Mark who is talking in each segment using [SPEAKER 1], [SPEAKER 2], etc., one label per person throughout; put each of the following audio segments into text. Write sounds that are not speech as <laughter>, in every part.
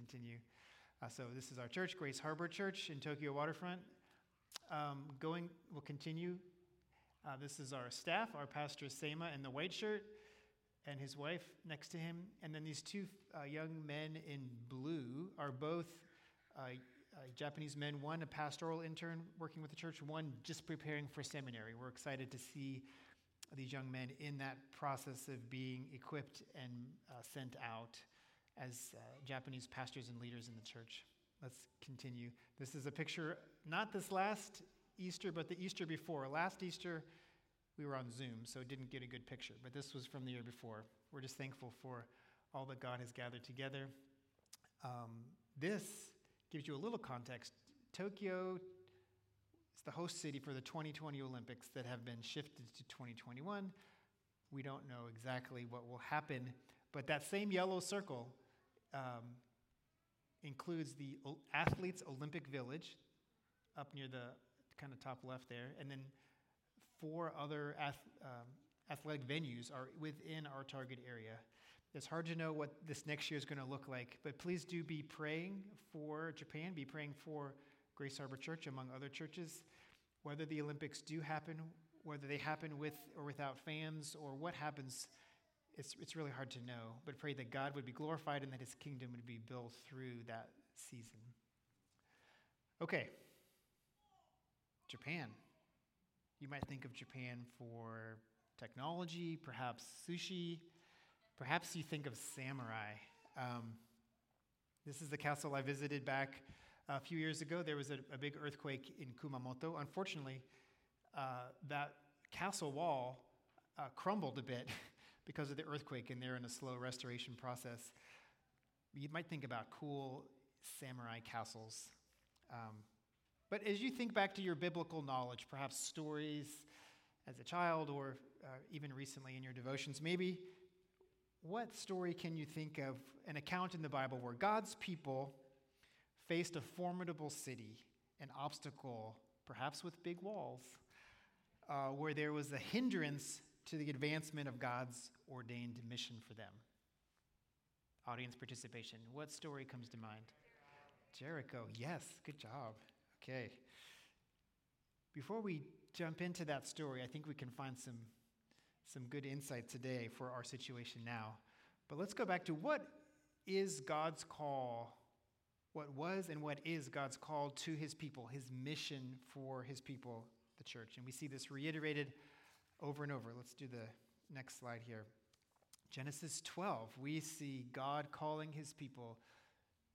[SPEAKER 1] continue. Uh, so this is our church, Grace Harbor Church in Tokyo Waterfront. Um, going, we'll continue. Uh, this is our staff, our pastor Seima in the white shirt, and his wife next to him. And then these two uh, young men in blue are both uh, uh, Japanese men, one a pastoral intern working with the church, one just preparing for seminary. We're excited to see these young men in that process of being equipped and uh, sent out as uh, Japanese pastors and leaders in the church. Let's continue. This is a picture, not this last Easter, but the Easter before. Last Easter, we were on Zoom, so it didn't get a good picture, but this was from the year before. We're just thankful for all that God has gathered together. Um, this gives you a little context. Tokyo is the host city for the 2020 Olympics that have been shifted to 2021. We don't know exactly what will happen, but that same yellow circle um, includes the Athletes Olympic Village up near the kind of top left there, and then four other ath- um, athletic venues are within our target area. It's hard to know what this next year is going to look like, but please do be praying for Japan, be praying for Grace Harbor Church, among other churches. Whether the Olympics do happen, whether they happen with or without fans, or what happens, it's, it's really hard to know. But pray that God would be glorified and that his kingdom would be built through that season. Okay, Japan. You might think of Japan for technology, perhaps sushi Perhaps you think of samurai. Um, this is the castle I visited back a few years ago. There was a, a big earthquake in Kumamoto. Unfortunately, uh, that castle wall uh, crumbled a bit <laughs> because of the earthquake, and they're in a slow restoration process. You might think about cool samurai castles. Um, but as you think back to your biblical knowledge, perhaps stories as a child or uh, even recently in your devotions, maybe what story can you think of, an account in the Bible where God's people faced a formidable city, an obstacle, perhaps with big walls, uh, where there was a hindrance to the advancement of God's ordained mission for them? Audience participation. What story comes to mind? Jericho. Yes, good job. Okay. Before we jump into that story, I think we can find some some good insight today for our situation now. But let's go back to what is God's call, what was and what is God's call to his people, his mission for his people, the church. And we see this reiterated over and over. Let's do the next slide here. Genesis 12, we see God calling his people,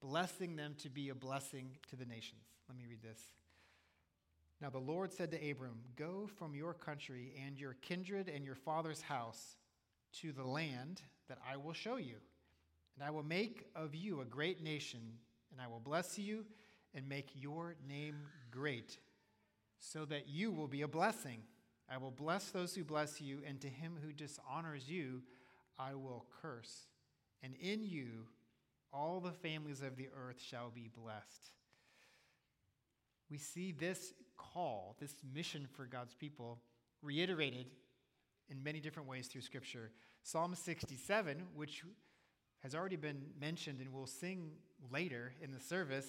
[SPEAKER 1] blessing them to be a blessing to the nations. Let me read this. Now the Lord said to Abram, Go from your country and your kindred and your father's house to the land that I will show you. And I will make of you a great nation, and I will bless you and make your name great, so that you will be a blessing. I will bless those who bless you, and to him who dishonors you, I will curse. And in you, all the families of the earth shall be blessed we see this call, this mission for God's people, reiterated in many different ways through Scripture. Psalm 67, which has already been mentioned and we'll sing later in the service,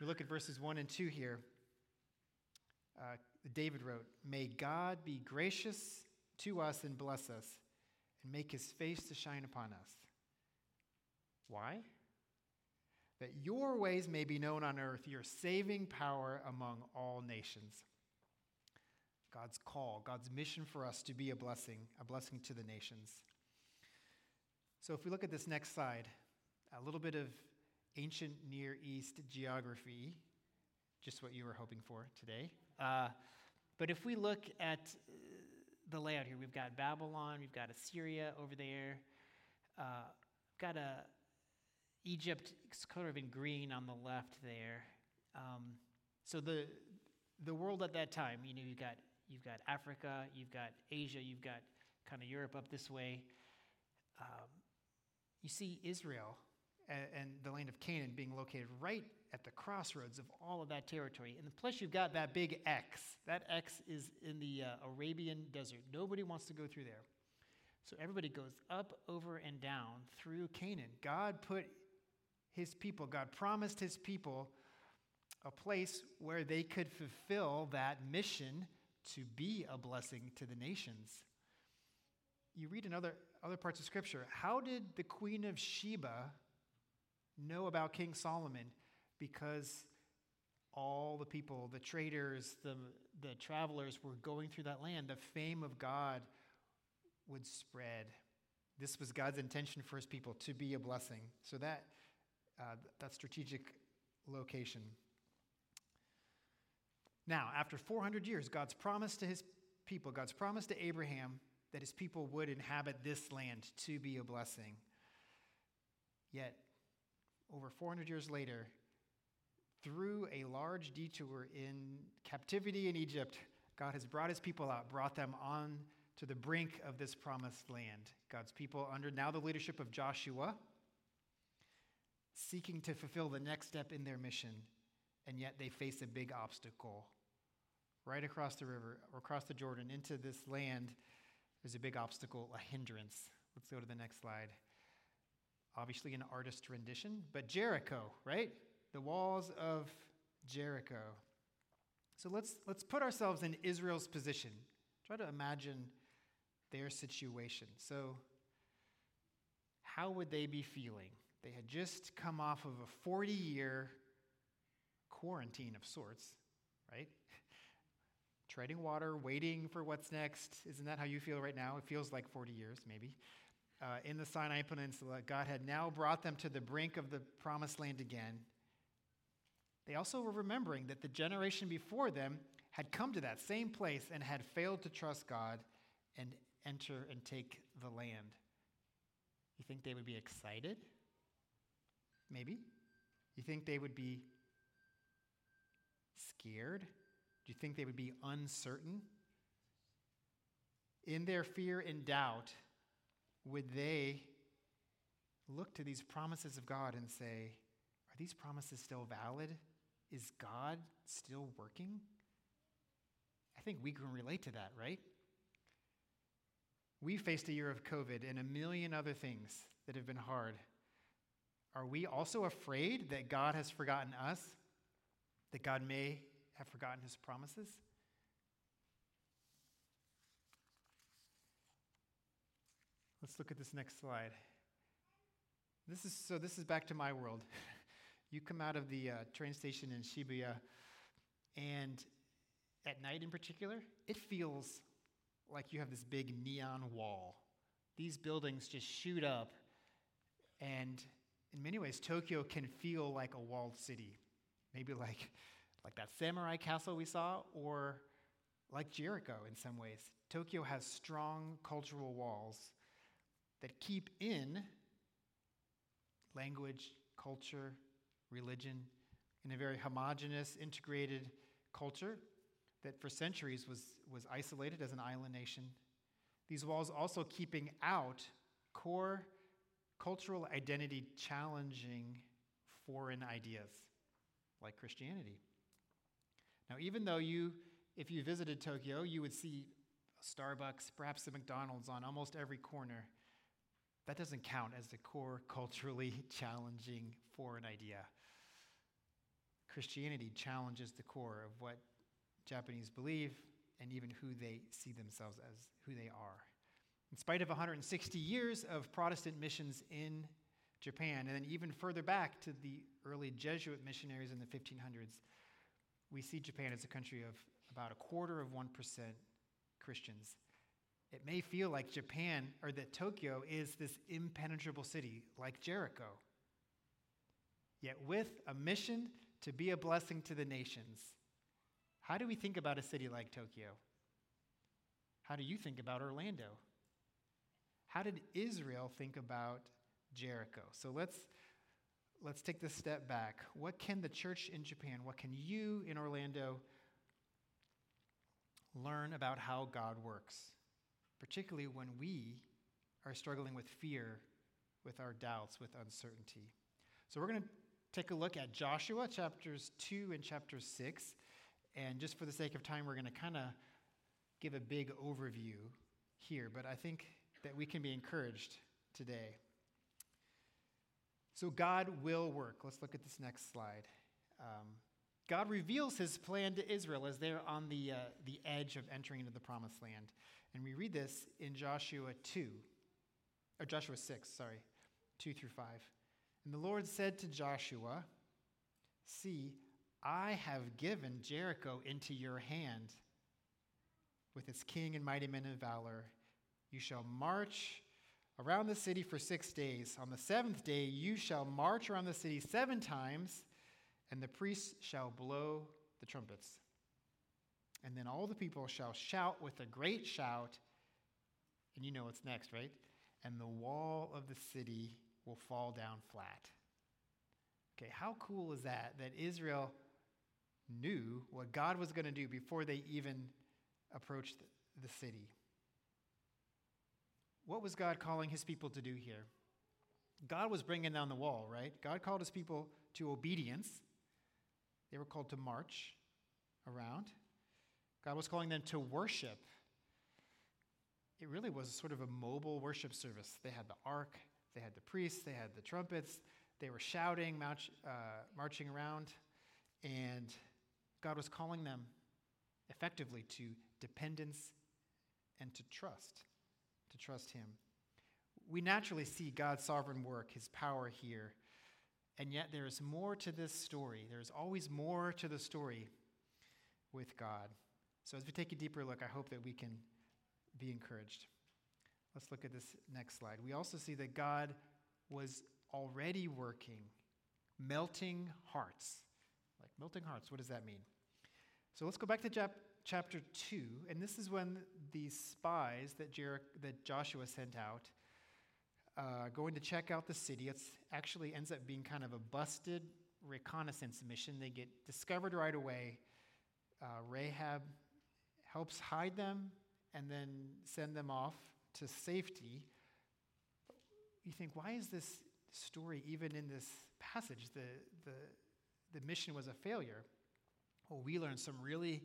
[SPEAKER 1] we look at verses 1 and 2 here. Uh, David wrote, May God be gracious to us and bless us, and make his face to shine upon us. Why? that your ways may be known on earth, your saving power among all nations. God's call, God's mission for us to be a blessing, a blessing to the nations. So, if we look at this next slide, a little bit of ancient Near East geography, just what you were hoping for today. Uh, but if we look at uh, the layout here, we've got Babylon, we've got Assyria over there, uh, got a Egypt is kind of in green on the left there. Um, so the the world at that time, you know, you've got you've got Africa, you've got Asia, you've got kind of Europe up this way. Um, you see Israel and, and, the land of Canaan being located right at the crossroads of all of that territory. And plus, you've got that big X. That X is in the uh, Arabian desert. Nobody wants to go through there. So everybody goes up, over, and down through Canaan. God put his people. God promised his people a place where they could fulfill that mission to be a blessing to the nations. You read in other, other parts of Scripture, how did the Queen of Sheba know about King Solomon? Because all the people, the traders, the, the travelers were going through that land. The fame of God would spread. This was God's intention for his people to be a blessing. So that, uh, that strategic location. Now, after 400 years, God's promise to his people, God's promise to Abraham that his people would inhabit this land to be a blessing. Yet, over 400 years later, through a large detour in captivity in Egypt, God has brought his people out, brought them on to the brink of this promised land. God's people, under now the leadership of Joshua, seeking to fulfill the next step in their mission, and yet they face a big obstacle. Right across the river, or across the Jordan, into this land, there's a big obstacle, a hindrance. Let's go to the next slide. Obviously, an artist rendition, but Jericho, right? The walls of Jericho. So let's, let's put ourselves in Israel's position. Try to imagine their situation. So, how would they be feeling? They had just come off of a 40 year quarantine of sorts, right? <laughs> Treading water, waiting for what's next. Isn't that how you feel right now? It feels like 40 years, maybe. Uh, in the Sinai Peninsula, God had now brought them to the brink of the promised land again. They also were remembering that the generation before them had come to that same place and had failed to trust God and enter and take the land. You think they would be excited? Maybe. You think they would be scared? Do you think they would be uncertain? In their fear and doubt, would they look to these promises of God and say, Are these promises still valid? Is God still working? I think we can relate to that, right? We faced a year of COVID and a million other things that have been hard. Are we also afraid that God has forgotten us? That God may have forgotten his promises? Let's look at this next slide. This is so this is back to my world. <laughs> you come out of the uh, train station in Shibuya and at night in particular, it feels like you have this big neon wall. These buildings just shoot up, and in many ways, Tokyo can feel like a walled city. Maybe like, like that samurai castle we saw, or like Jericho in some ways. Tokyo has strong cultural walls that keep in language, culture, religion in a very homogenous, integrated culture that for centuries was, was isolated as an island nation. These walls also keeping out core cultural identity challenging foreign ideas like Christianity. Now, even though you, if you visited Tokyo, you would see Starbucks, perhaps a McDonald's on almost every corner, that doesn't count as the core culturally <laughs> challenging foreign idea. Christianity challenges the core of what Japanese believe and even who they see themselves as who they are. In spite of 160 years of Protestant missions in Japan, and then even further back to the early Jesuit missionaries in the 1500s, we see Japan as a country of about a quarter of 1% Christians. It may feel like Japan or that Tokyo is this impenetrable city like Jericho. Yet, with a mission to be a blessing to the nations, how do we think about a city like Tokyo? How do you think about Orlando? How did Israel think about Jericho? So let's let's take this step back. What can the church in Japan, what can you in Orlando learn about how God works? Particularly when we are struggling with fear, with our doubts, with uncertainty. So we're going to take a look at Joshua chapters 2 and chapter 6. And just for the sake of time, we're going to kind of give a big overview here, but I think that we can be encouraged today. So God will work. Let's look at this next slide. Um, God reveals his plan to Israel as they're on the, uh, the edge of entering into the promised land. And we read this in Joshua 2, or Joshua 6, sorry, 2 through 5. And the Lord said to Joshua, See, I have given Jericho into your hand with its king and mighty men of valor. You shall march around the city for six days. On the seventh day, you shall march around the city seven times, and the priests shall blow the trumpets. And then all the people shall shout with a great shout. And you know what's next, right? And the wall of the city will fall down flat. Okay, how cool is that? That Israel knew what God was going to do before they even approached the city. What was God calling his people to do here? God was bringing down the wall, right? God called his people to obedience. They were called to march around. God was calling them to worship. It really was sort of a mobile worship service. They had the ark, they had the priests, they had the trumpets, they were shouting, march, uh, marching around, and God was calling them effectively to dependence and to trust, to trust Him. We naturally see God's sovereign work, His power here, and yet there is more to this story. There's always more to the story with God. So, as we take a deeper look, I hope that we can be encouraged. Let's look at this next slide. We also see that God was already working, melting hearts. Like melting hearts, what does that mean? So let's go back to chap- chapter 2, and this is when these spies that, Jer- that Joshua sent out uh, going to check out the city. It actually ends up being kind of a busted reconnaissance mission. They get discovered right away. Uh, Rahab helps hide them and then send them off to safety. You think, why is this story even in this passage? The, the, the mission was a failure. Well, we learn some really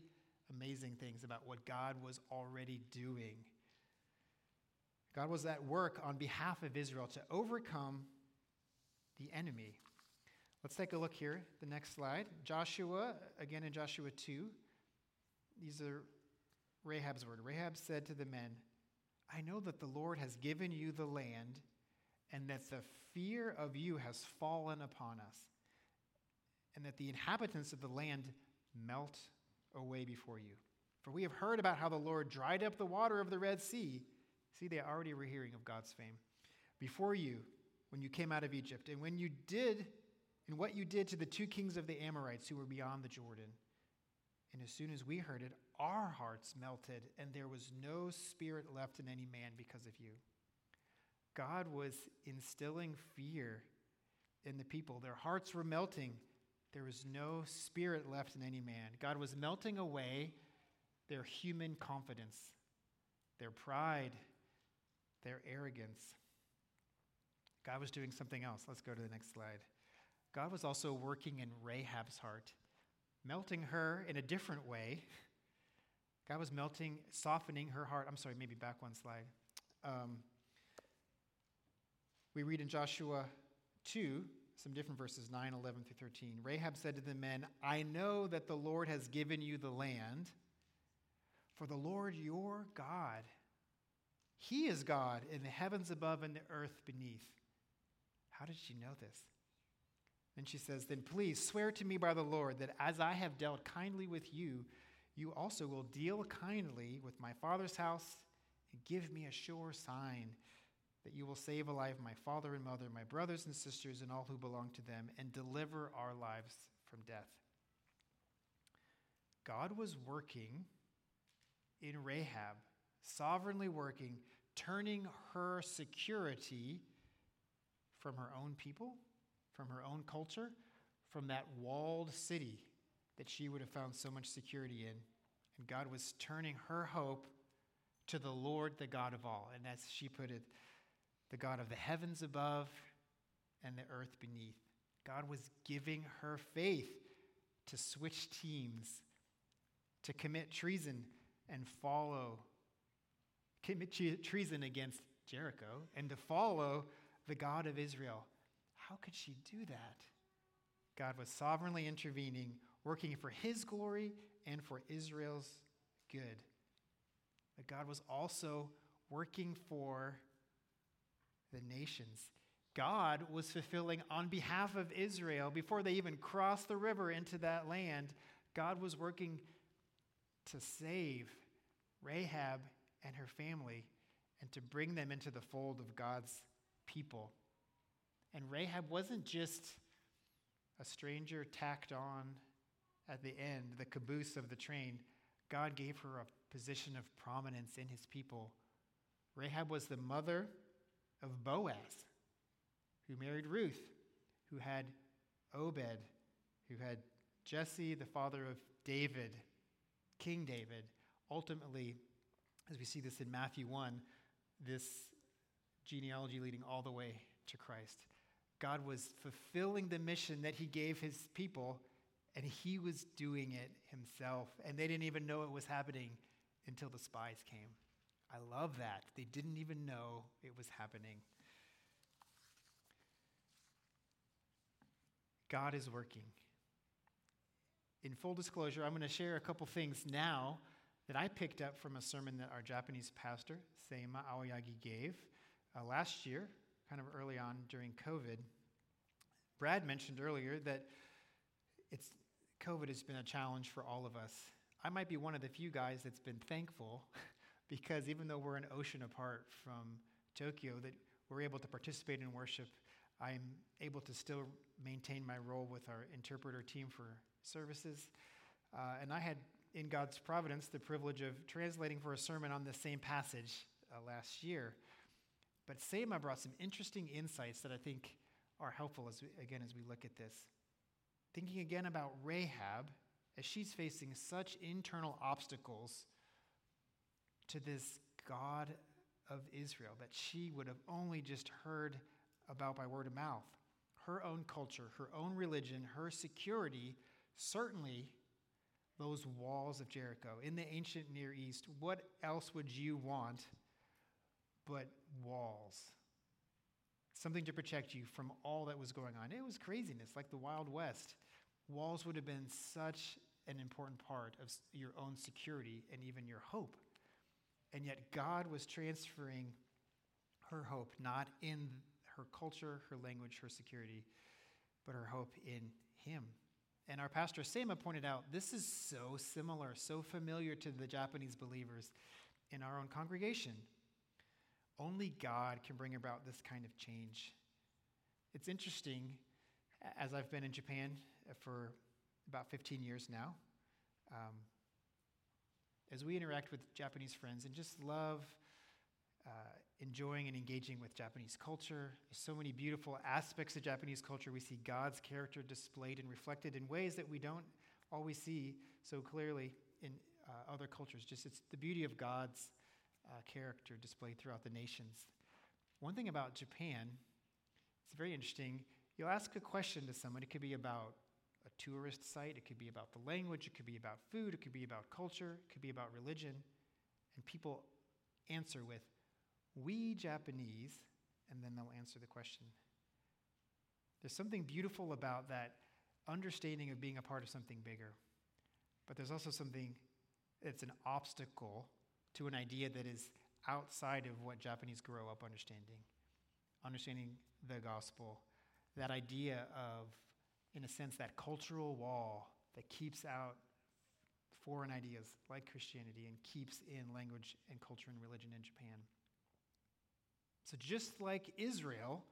[SPEAKER 1] amazing things about what God was already doing. God was at work on behalf of Israel to overcome the enemy. Let's take a look here, the next slide. Joshua, again in Joshua 2, these are Rahab's word. Rahab said to the men, I know that the Lord has given you the land and that the fear of you has fallen upon us, and that the inhabitants of the land melt away before you. For we have heard about how the Lord dried up the water of the Red Sea. See, they already were hearing of God's fame. Before you, when you came out of Egypt, and when you did, and what you did to the two kings of the Amorites who were beyond the Jordan. And as soon as we heard it, our hearts melted, and there was no spirit left in any man because of you. God was instilling fear in the people. Their hearts were melting there was no spirit left in any man. God was melting away their human confidence, their pride, their arrogance. God was doing something else. Let's go to the next slide. God was also working in Rahab's heart, melting her in a different way. God was melting, softening her heart. I'm sorry, maybe back one slide. Um, we read in Joshua 2 some different verses 9, 11 through 13. Rahab said to the men, I know that the Lord has given you the land, for the Lord your God, He is God in the heavens above and the earth beneath. How did she know this? Then she says, Then please swear to me by the Lord that as I have dealt kindly with you, you also will deal kindly with my father's house and give me a sure sign that you will save alive my father and mother, my brothers and sisters, and all who belong to them, and deliver our lives from death. God was working in Rahab, sovereignly working, turning her security from her own people, from her own culture, from that walled city that she would have found so much security in. And God was turning her hope to the Lord, the God of all. And as she put it, the God of the heavens above and the earth beneath. God was giving her faith to switch teams, to commit treason and follow, commit treason against Jericho, and to follow the God of Israel. How could she do that? God was sovereignly intervening, working for his glory and for Israel's good. But God was also working for the nations. God was fulfilling on behalf of Israel before they even crossed the river into that land. God was working to save Rahab and her family and to bring them into the fold of God's people. And Rahab wasn't just a stranger tacked on at the end, the caboose of the train. God gave her a position of prominence in his people. Rahab was the mother of Boaz, who married Ruth, who had Obed, who had Jesse, the father of David, King David. Ultimately, as we see this in Matthew 1, this genealogy leading all the way to Christ. God was fulfilling the mission that he gave his people, and he was doing it himself. And they didn't even know it was happening until the spies came. I love that. They didn't even know it was happening. God is working. In full disclosure, I'm going to share a couple things now that I picked up from a sermon that our Japanese pastor, Seima Aoyagi, gave uh, last year, kind of early on during COVID. Brad mentioned earlier that it's, COVID has been a challenge for all of us. I might be one of the few guys that's been thankful <laughs> because even though we're an ocean apart from Tokyo, that we're able to participate in worship, I'm able to still maintain my role with our interpreter team for services. Uh, and I had in God's providence, the privilege of translating for a sermon on the same passage uh, last year. But Seima brought some interesting insights that I think are helpful as we, again as we look at this. Thinking again about Rahab as she's facing such internal obstacles to this God of Israel that she would have only just heard about by word of mouth. Her own culture, her own religion, her security certainly those walls of Jericho. In the ancient Near East, what else would you want but walls? Something to protect you from all that was going on. It was craziness, like the Wild West. Walls would have been such an important part of your own security and even your hope. And yet, God was transferring her hope not in her culture, her language, her security, but her hope in Him. And our pastor Seima pointed out this is so similar, so familiar to the Japanese believers in our own congregation. Only God can bring about this kind of change. It's interesting, as I've been in Japan for about 15 years now, um, as we interact with Japanese friends and just love uh, enjoying and engaging with Japanese culture. There's so many beautiful aspects of Japanese culture. We see God's character displayed and reflected in ways that we don't always see so clearly in uh, other cultures. Just it's the beauty of God's uh, character displayed throughout the nations. One thing about Japan, it's very interesting. You'll ask a question to someone. It could be about a tourist site, it could be about the language, it could be about food, it could be about culture, it could be about religion. And people answer with, we Japanese, and then they'll answer the question. There's something beautiful about that understanding of being a part of something bigger. But there's also something that's an obstacle to an idea that is outside of what Japanese grow up understanding. Understanding the gospel, that idea of, in a sense, that cultural wall that keeps out foreign ideas like Christianity and keeps in language and culture and religion in Japan. So, just like Israel,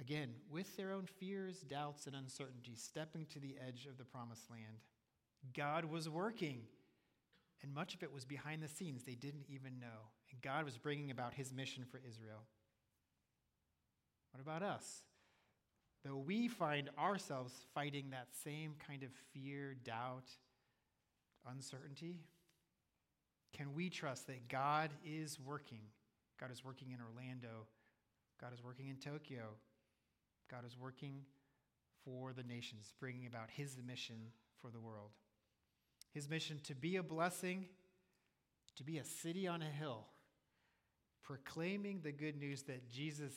[SPEAKER 1] again, with their own fears, doubts, and uncertainties, stepping to the edge of the promised land, God was working. And much of it was behind the scenes. They didn't even know. And God was bringing about his mission for Israel. What about us? Though we find ourselves fighting that same kind of fear, doubt, uncertainty, can we trust that God is working God is working in Orlando. God is working in Tokyo. God is working for the nations, bringing about his mission for the world. His mission to be a blessing, to be a city on a hill, proclaiming the good news that Jesus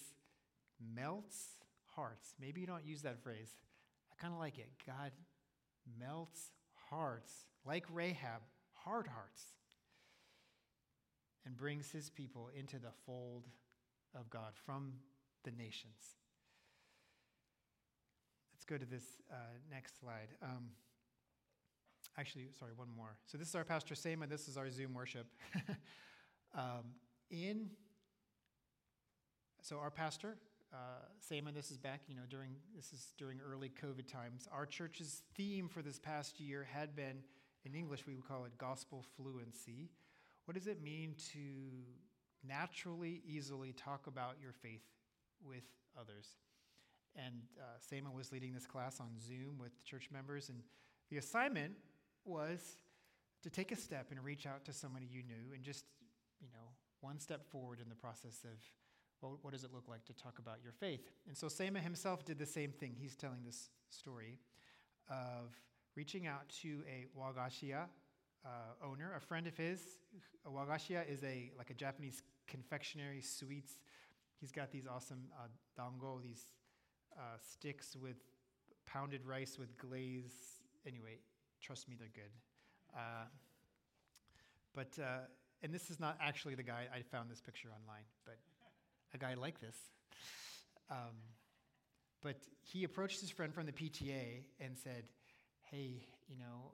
[SPEAKER 1] melts hearts. Maybe you don't use that phrase. I kind of like it. God melts hearts, like Rahab, hard hearts, and brings his people into the fold of God from the nations. Let's go to this uh, next slide. Um, actually, sorry, one more. So this is our Pastor Seima. This is our Zoom worship. <laughs> um, in so our pastor, uh, this is back. You know, during this is during early COVID times. Our church's theme for this past year had been, in English, we would call it gospel fluency. What does it mean to naturally, easily talk about your faith with others? And uh, was leading this class on Zoom with church members, and the assignment was to take a step and reach out to somebody you knew and just, you know, one step forward in the process of well, what does it look like to talk about your faith? And so Seima himself did the same thing. He's telling this story of reaching out to a Wagashiya uh, owner, a friend of his. A Wagashiya is a like a Japanese confectionery sweets. He's got these awesome uh, dango, these uh, sticks with pounded rice with glaze. Anyway, trust me, they're good. Uh, but uh, and this is not actually the guy I found this picture online, but a guy like this. Um, but he approached his friend from the PTA and said, "Hey, you know,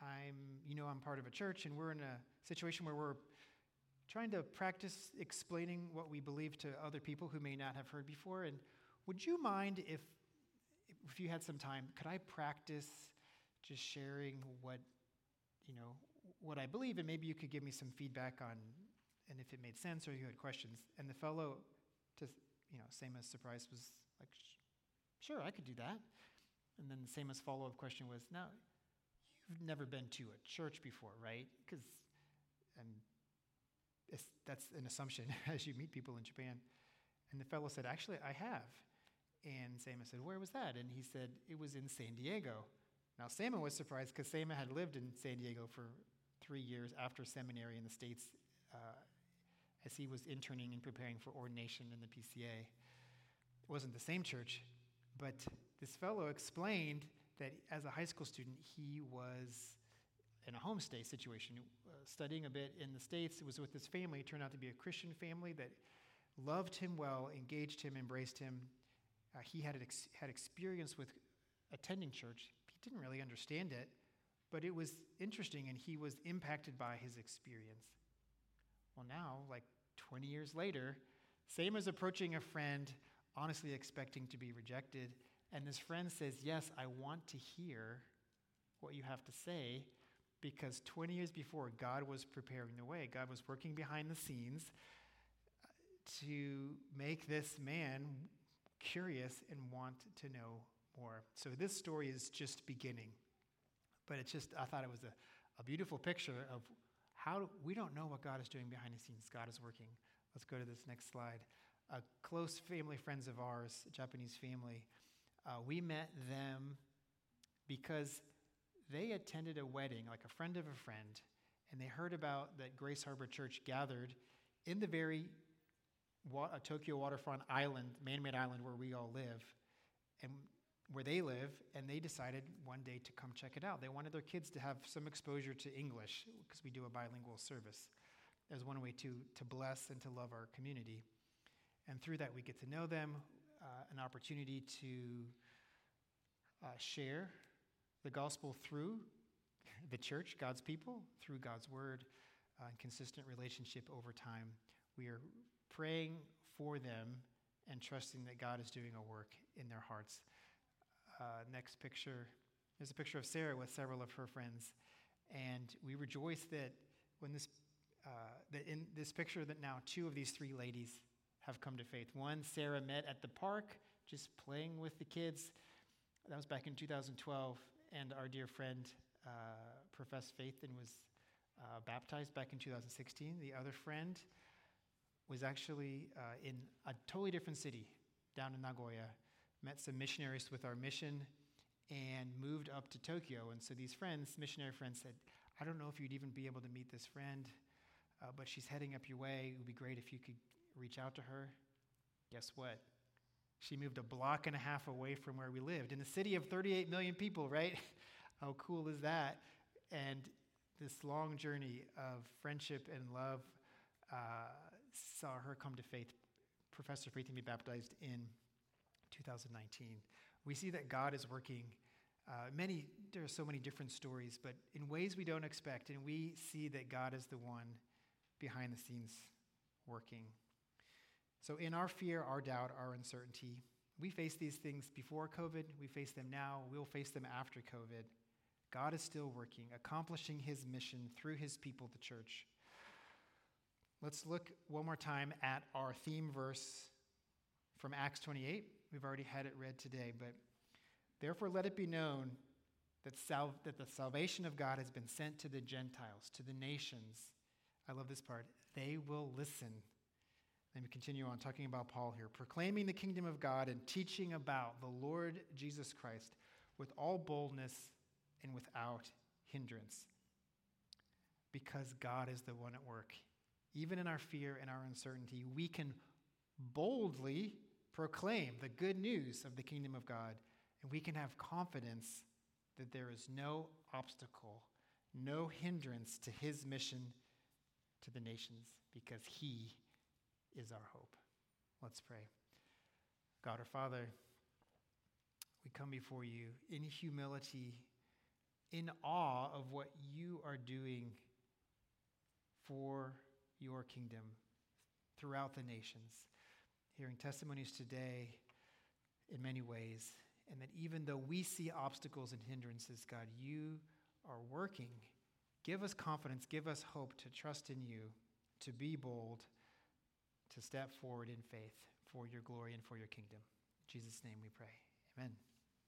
[SPEAKER 1] I'm, you know, I'm part of a church, and we're in a situation where we're trying to practice explaining what we believe to other people who may not have heard before. And would you mind if, if you had some time, could I practice just sharing what, you know, what I believe, and maybe you could give me some feedback on and if it made sense or you had questions. And the fellow, to you know, Seima's surprise was like, sure, I could do that. And then Seima's follow up question was, now, you've never been to a church before, right? Because, and that's an assumption <laughs> as you meet people in Japan. And the fellow said, actually, I have. And Seima said, where was that? And he said, it was in San Diego. Now, Seima was surprised because Seima had lived in San Diego for three years after seminary in the States uh, as he was interning and preparing for ordination in the PCA. It wasn't the same church, but this fellow explained that as a high school student, he was in a homestay situation, uh, studying a bit in the States. It was with his family. It turned out to be a Christian family that loved him well, engaged him, embraced him. Uh, he had, ex- had experience with attending church. He didn't really understand it, but it was interesting, and he was impacted by his experience. Well, now, like 20 years later, Seima's approaching a friend, honestly expecting to be rejected. And this friend says, Yes, I want to hear what you have to say because 20 years before, God was preparing the way. God was working behind the scenes uh, to make this man curious and want to know more. So this story is just beginning. But it's just, I thought it was a, a beautiful picture of how we don't know what God is doing behind the scenes. God is working. Let's go to this next slide. A close family friends of ours, Japanese family, uh, we met them because they attended a wedding, like a friend of a friend, and they heard about that Grace Harbor Church gathered in the very wa- Tokyo waterfront island, man-made island where we all live. And where they live, and they decided one day to come check it out. They wanted their kids to have some exposure to English because we do a bilingual service as one way to, to bless and to love our community. And through that, we get to know them, uh, an opportunity to uh, share the gospel through <laughs> the church, God's people, through God's word, uh, and consistent relationship over time. We are praying for them and trusting that God is doing a work in their hearts uh, next picture is a picture of Sarah with several of her friends. And we rejoice that when this, uh, that in this picture that now two of these three ladies have come to faith. One, Sarah met at the park, just playing with the kids. That was back in 2012. And our dear friend uh, professed faith and was uh, baptized back in 2016. The other friend was actually uh, in a totally different city down in Nagoya met some missionaries with our mission, and moved up to Tokyo. And so these friends, missionary friends, said, I don't know if you'd even be able to meet this friend, uh, but she's heading up your way. It would be great if you could reach out to her. Guess what? She moved a block and a half away from where we lived in a city of 38 million people, right? <laughs> How cool is that? And this long journey of friendship and love uh, saw her come to faith, profess her faith, be baptized in 2019. We see that God is working. Uh, many there are so many different stories, but in ways we don't expect, and we see that God is the one behind the scenes working. So, in our fear, our doubt, our uncertainty, we face these things before COVID, we face them now, we'll face them after COVID. God is still working, accomplishing his mission through his people, the church. Let's look one more time at our theme verse from Acts 28. We've already had it read today, but therefore let it be known that, sal- that the salvation of God has been sent to the Gentiles, to the nations. I love this part. They will listen. Let me continue on talking about Paul here. Proclaiming the kingdom of God and teaching about the Lord Jesus Christ with all boldness and without hindrance. Because God is the one at work. Even in our fear and our uncertainty, we can boldly proclaim the good news of the kingdom of God, and we can have confidence that there is no obstacle, no hindrance to his mission to the nations, because he is our hope. Let's pray. God our Father, we come before you in humility in awe of what you are doing for your kingdom throughout the nations. Hearing testimonies today in many ways, and that even though we see obstacles and hindrances, God, you are working. Give us confidence, give us hope to trust in you, to be bold, to step forward in faith for your glory and for your kingdom. In Jesus' name we pray. Amen.